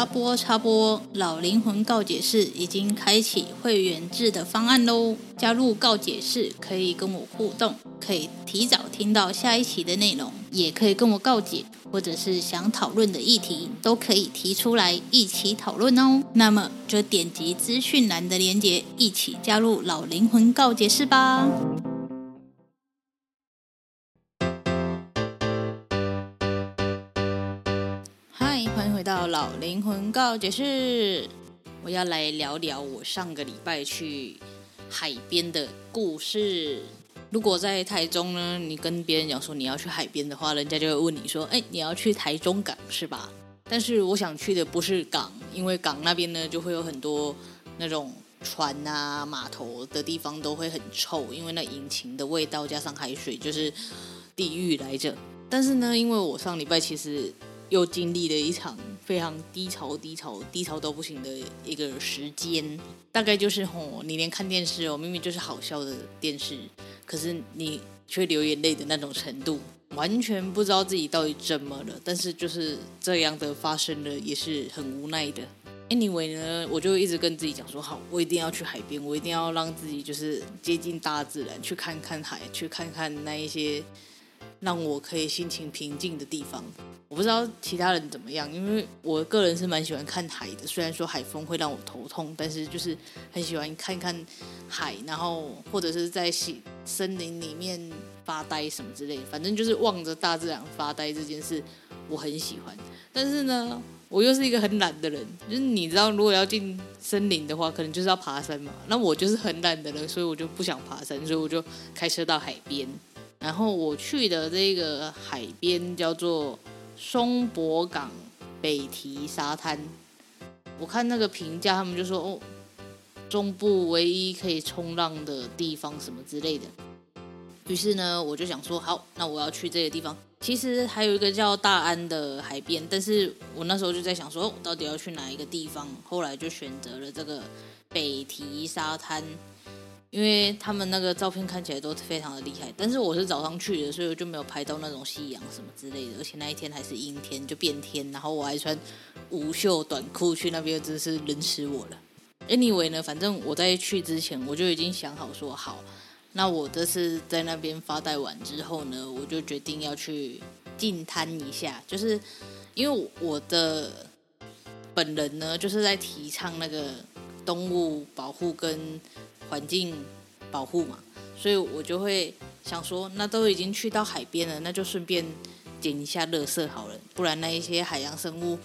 插播插播，老灵魂告解室已经开启会员制的方案喽！加入告解室可以跟我互动，可以提早听到下一期的内容，也可以跟我告解，或者是想讨论的议题都可以提出来一起讨论哦。那么就点击资讯栏的链接，一起加入老灵魂告解室吧！回到老灵魂告解室，我要来聊聊我上个礼拜去海边的故事。如果在台中呢，你跟别人讲说你要去海边的话，人家就会问你说：“哎，你要去台中港是吧？”但是我想去的不是港，因为港那边呢就会有很多那种船啊、码头的地方都会很臭，因为那引擎的味道加上海水就是地狱来着。但是呢，因为我上礼拜其实。又经历了一场非常低潮、低潮、低潮到不行的一个时间，大概就是吼，你连看电视哦，明明就是好笑的电视，可是你却流眼泪的那种程度，完全不知道自己到底怎么了。但是就是这样的发生了，也是很无奈的。Anyway 呢，我就一直跟自己讲说，好，我一定要去海边，我一定要让自己就是接近大自然，去看看海，去看看那一些。让我可以心情平静的地方，我不知道其他人怎么样，因为我个人是蛮喜欢看海的。虽然说海风会让我头痛，但是就是很喜欢看看海，然后或者是在森森林里面发呆什么之类的。反正就是望着大自然发呆这件事，我很喜欢。但是呢，我又是一个很懒的人，就是你知道，如果要进森林的话，可能就是要爬山嘛。那我就是很懒的人，所以我就不想爬山，所以我就开车到海边。然后我去的这个海边叫做松柏港北堤沙滩，我看那个评价，他们就说哦，中部唯一可以冲浪的地方什么之类的。于是呢，我就想说，好，那我要去这个地方。其实还有一个叫大安的海边，但是我那时候就在想说，我到底要去哪一个地方？后来就选择了这个北堤沙滩。因为他们那个照片看起来都非常的厉害，但是我是早上去的，所以我就没有拍到那种夕阳什么之类的，而且那一天还是阴天，就变天，然后我还穿无袖短裤去那边，真是冷死我了。Anyway 呢，反正我在去之前我就已经想好说好，那我这次在那边发呆完之后呢，我就决定要去进滩一下，就是因为我的本人呢，就是在提倡那个动物保护跟。环境保护嘛，所以我就会想说，那都已经去到海边了，那就顺便捡一下垃圾好了，不然那一些海洋生物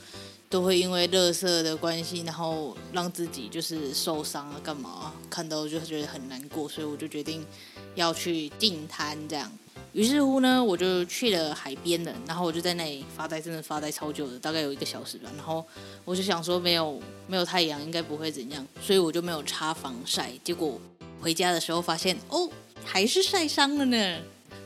都会因为垃圾的关系，然后让自己就是受伤啊，干嘛？看到就觉得很难过，所以我就决定要去净滩这样。于是乎呢，我就去了海边了，然后我就在那里发呆，真的发呆超久的，大概有一个小时吧。然后我就想说，没有没有太阳，应该不会怎样，所以我就没有擦防晒。结果回家的时候发现，哦，还是晒伤了呢。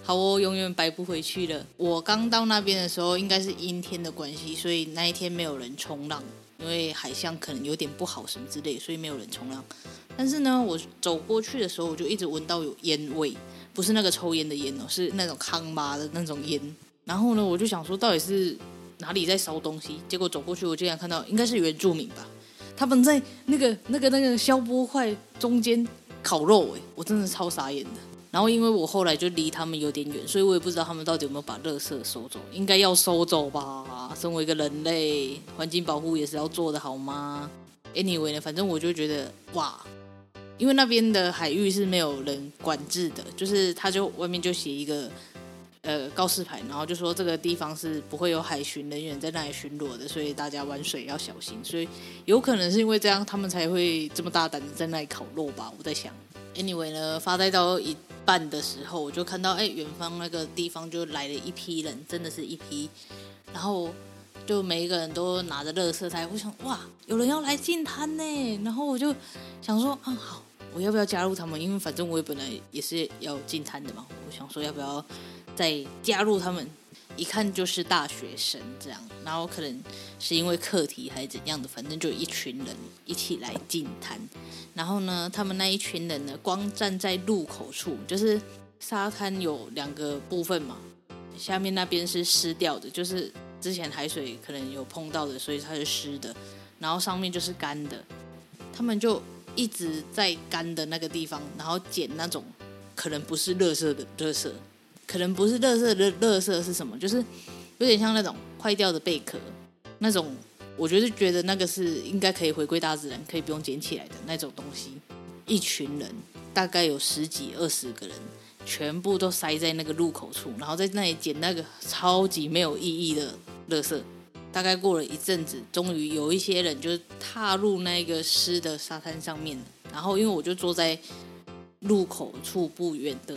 好哦，永远白不回去了。我刚到那边的时候，应该是阴天的关系，所以那一天没有人冲浪，因为海象可能有点不好什么之类，所以没有人冲浪。但是呢，我走过去的时候，我就一直闻到有烟味。不是那个抽烟的烟哦，是那种康巴的那种烟。然后呢，我就想说，到底是哪里在烧东西？结果走过去，我竟然看到应该是原住民吧，他们在那个那个那个消波块中间烤肉，哎，我真的超傻眼的。然后因为我后来就离他们有点远，所以我也不知道他们到底有没有把垃圾收走，应该要收走吧。身为一个人类，环境保护也是要做的好吗？Anyway 呢，反正我就觉得哇。因为那边的海域是没有人管制的，就是他就外面就写一个呃告示牌，然后就说这个地方是不会有海巡人员在那里巡逻的，所以大家玩水要小心。所以有可能是因为这样，他们才会这么大胆的在那里烤肉吧？我在想。Anyway 呢，发呆到一半的时候，我就看到哎，远方那个地方就来了一批人，真的是一批，然后。就每一个人都拿着乐色袋，我想哇，有人要来进滩呢，然后我就想说，啊好，我要不要加入他们？因为反正我也本来也是要进滩的嘛，我想说要不要再加入他们？一看就是大学生这样，然后可能是因为课题还是怎样的，反正就一群人一起来进滩。然后呢，他们那一群人呢，光站在入口处，就是沙滩有两个部分嘛，下面那边是湿掉的，就是。之前海水可能有碰到的，所以它是湿的，然后上面就是干的。他们就一直在干的那个地方，然后捡那种可能不是垃圾的垃圾，可能不是垃圾的垃圾是什么？就是有点像那种坏掉的贝壳，那种我觉得觉得那个是应该可以回归大自然，可以不用捡起来的那种东西。一群人大概有十几二十个人。全部都塞在那个入口处，然后在那里捡那个超级没有意义的垃圾。大概过了一阵子，终于有一些人就踏入那个湿的沙滩上面。然后因为我就坐在入口处不远的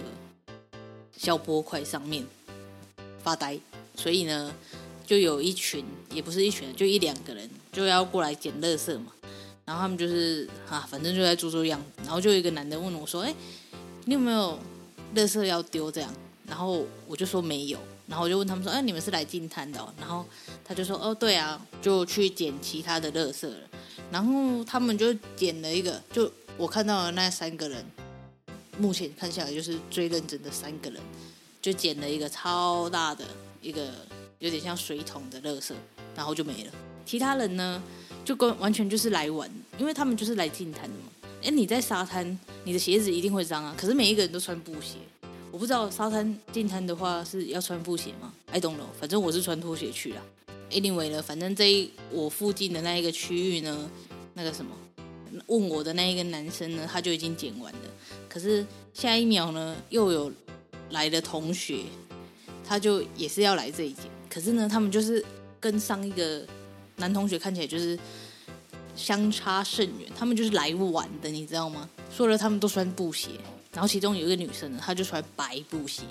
小波块上面发呆，所以呢，就有一群，也不是一群，就一两个人就要过来捡垃圾嘛。然后他们就是啊，反正就在做做样子。然后就有一个男的问我说：“哎，你有没有？”垃圾要丢这样，然后我就说没有，然后我就问他们说：“哎，你们是来进滩的哦？”然后他就说：“哦，对啊，就去捡其他的垃圾了。”然后他们就捡了一个，就我看到的那三个人，目前看下来就是最认真的三个人，就捡了一个超大的一个有点像水桶的垃圾，然后就没了。其他人呢，就跟完全就是来玩，因为他们就是来进滩的嘛。哎，你在沙滩，你的鞋子一定会脏啊。可是每一个人都穿布鞋，我不知道沙滩进滩的话是要穿布鞋吗？I don't know，反正我是穿拖鞋去啦。Anyway 呢，反正这一我附近的那一个区域呢，那个什么，问我的那一个男生呢，他就已经剪完了。可是下一秒呢，又有来的同学，他就也是要来这一捡。可是呢，他们就是跟上一个男同学看起来就是。相差甚远，他们就是来玩的，你知道吗？说了他们都穿布鞋，然后其中有一个女生呢，她就穿白布鞋，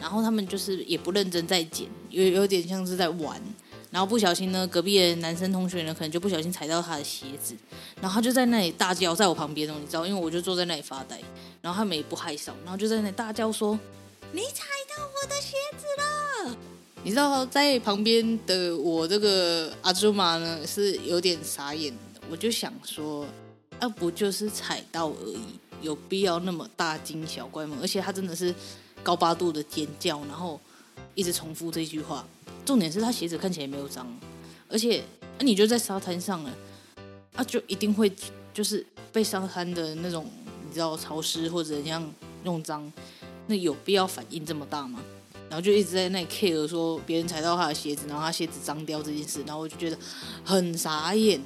然后他们就是也不认真在剪，有有点像是在玩，然后不小心呢，隔壁的男生同学呢，可能就不小心踩到他的鞋子，然后他就在那里大叫，在我旁边哦，你知道，因为我就坐在那里发呆，然后他们也不害臊，然后就在那里大叫说：“你踩到我的鞋子了！”你知道，在旁边的我这个阿朱玛呢，是有点傻眼的。我就想说，那、不就是踩到而已，有必要那么大惊小怪吗？而且他真的是高八度的尖叫，然后一直重复这句话。重点是他鞋子看起来没有脏，而且那、啊、你就在沙滩上了，啊，就一定会就是被沙滩的那种你知道潮湿或者怎样弄脏，那有必要反应这么大吗？然后就一直在那里 care 说别人踩到他的鞋子，然后他鞋子脏掉这件事，然后我就觉得很傻眼。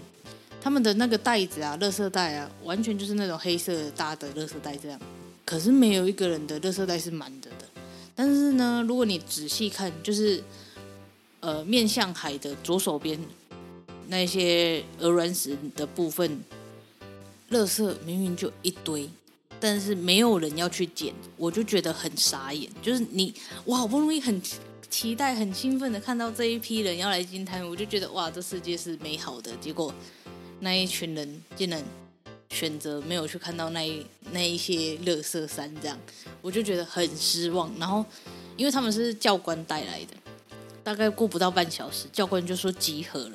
他们的那个袋子啊，垃圾袋啊，完全就是那种黑色的大的垃圾袋这样。可是没有一个人的垃圾袋是满的的。但是呢，如果你仔细看，就是呃面向海的左手边那些鹅卵石的部分，垃圾明明就一堆，但是没有人要去捡，我就觉得很傻眼。就是你，我好不容易很期待、很兴奋的看到这一批人要来金滩，我就觉得哇，这世界是美好的。结果。那一群人竟然选择没有去看到那一那一些乐色山，这样我就觉得很失望。然后，因为他们是教官带来的，大概过不到半小时，教官就说集合了。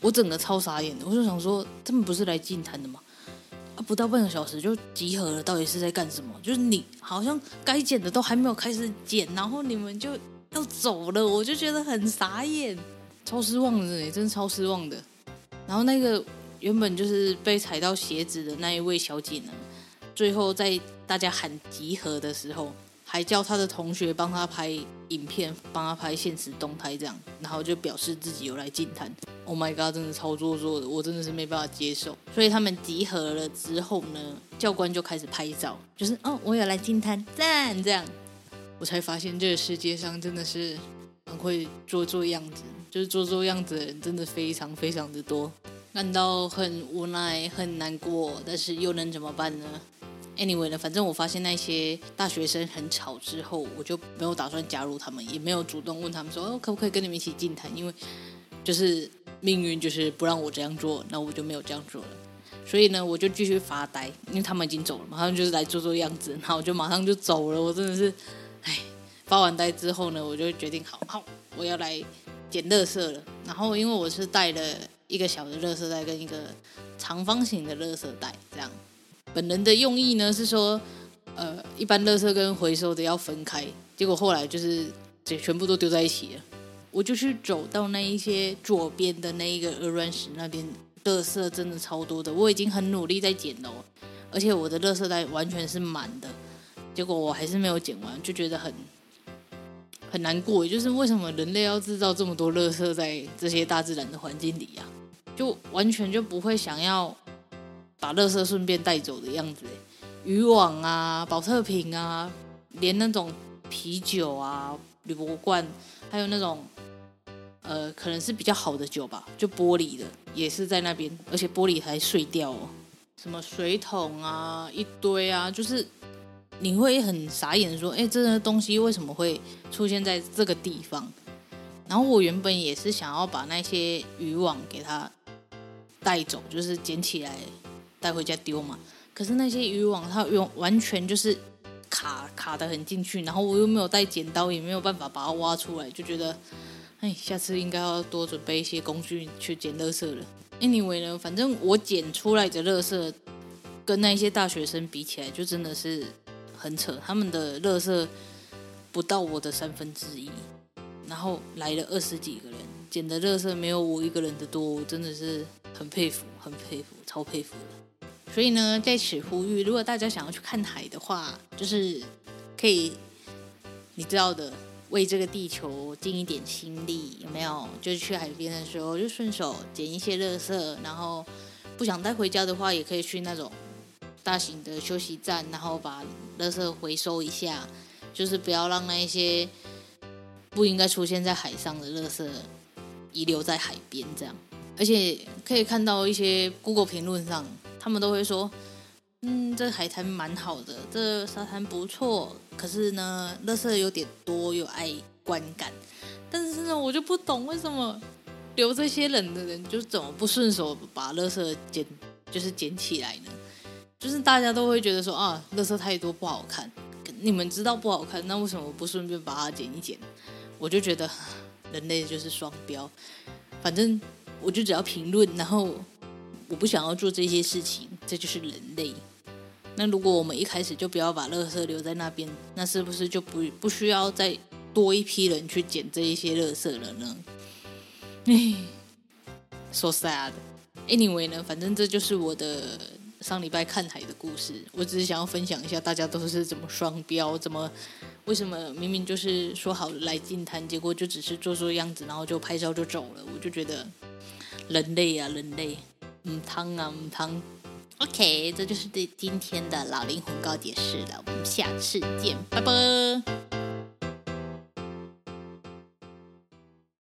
我整个超傻眼的，我就想说，他们不是来净滩的吗？啊，不到半个小时就集合了，到底是在干什么？就是你好像该捡的都还没有开始捡，然后你们就要走了，我就觉得很傻眼，超失望的，真的超失望的。然后那个原本就是被踩到鞋子的那一位小姐呢，最后在大家喊集合的时候，还叫他的同学帮他拍影片，帮他拍现实动态这样，然后就表示自己有来净滩。Oh my god，真的超做作的，我真的是没办法接受。所以他们集合了之后呢，教官就开始拍照，就是哦，我有来净滩，赞这样。我才发现这个世界上真的是很会做做样子，就是做做样子的人真的非常非常的多，感到很无奈、很难过，但是又能怎么办呢？Anyway 呢，反正我发现那些大学生很吵之后，我就没有打算加入他们，也没有主动问他们说，哦，可不可以跟你们一起净滩？因为就是命运就是不让我这样做，那我就没有这样做了。所以呢，我就继续发呆，因为他们已经走了嘛，他们就是来做做样子，然后我就马上就走了。我真的是，哎，发完呆之后呢，我就决定好 好，我要来捡垃圾了。然后因为我是带了一个小的垃圾袋跟一个长方形的垃圾袋，这样。本人的用意呢是说，呃，一般垃圾跟回收的要分开，结果后来就是这全部都丢在一起了。我就去走到那一些左边的那一个鹅卵石那边，垃圾真的超多的。我已经很努力在捡了，而且我的垃圾袋完全是满的，结果我还是没有捡完，就觉得很很难过。也就是为什么人类要制造这么多垃圾在这些大自然的环境里呀？就完全就不会想要。把垃圾顺便带走的样子，渔网啊、保特瓶啊，连那种啤酒啊、铝箔罐，还有那种呃，可能是比较好的酒吧，就玻璃的，也是在那边，而且玻璃还碎掉哦。什么水桶啊，一堆啊，就是你会很傻眼，说，哎，这个东西为什么会出现在这个地方？然后我原本也是想要把那些渔网给它带走，就是捡起来。带回家丢嘛？可是那些渔网它用完全就是卡卡得很进去，然后我又没有带剪刀，也没有办法把它挖出来，就觉得，哎，下次应该要多准备一些工具去捡垃圾了。Anyway 呢，反正我捡出来的垃圾跟那些大学生比起来，就真的是很扯。他们的垃圾不到我的三分之一，然后来了二十几个人，捡的垃圾没有我一个人的多，我真的是很佩服，很佩服，超佩服的。所以呢，在此呼吁，如果大家想要去看海的话，就是可以，你知道的，为这个地球尽一点心力，有没有？就是去海边的时候，就顺手捡一些垃圾，然后不想带回家的话，也可以去那种大型的休息站，然后把垃圾回收一下，就是不要让那一些不应该出现在海上的垃圾遗留在海边，这样。而且可以看到一些 Google 评论上。他们都会说，嗯，这海滩蛮好的，这沙滩不错。可是呢，垃圾有点多，有碍观感。但是呢，我就不懂为什么留这些人的人就怎么不顺手把垃圾捡，就是捡起来呢？就是大家都会觉得说啊，垃圾太多不好看。你们知道不好看，那为什么不顺便把它捡一捡？我就觉得人类就是双标。反正我就只要评论，然后。我不想要做这些事情，这就是人类。那如果我们一开始就不要把垃圾留在那边，那是不是就不不需要再多一批人去捡这一些垃圾了呢？唉，so sad。Anyway 呢，反正这就是我的上礼拜看海的故事。我只是想要分享一下，大家都是怎么双标，怎么为什么明明就是说好来进滩，结果就只是做做样子，然后就拍照就走了。我就觉得人类啊，人类。嗯，汤啊，嗯汤。OK，这就是对今天的老灵魂告解释了。我们下次见，拜拜。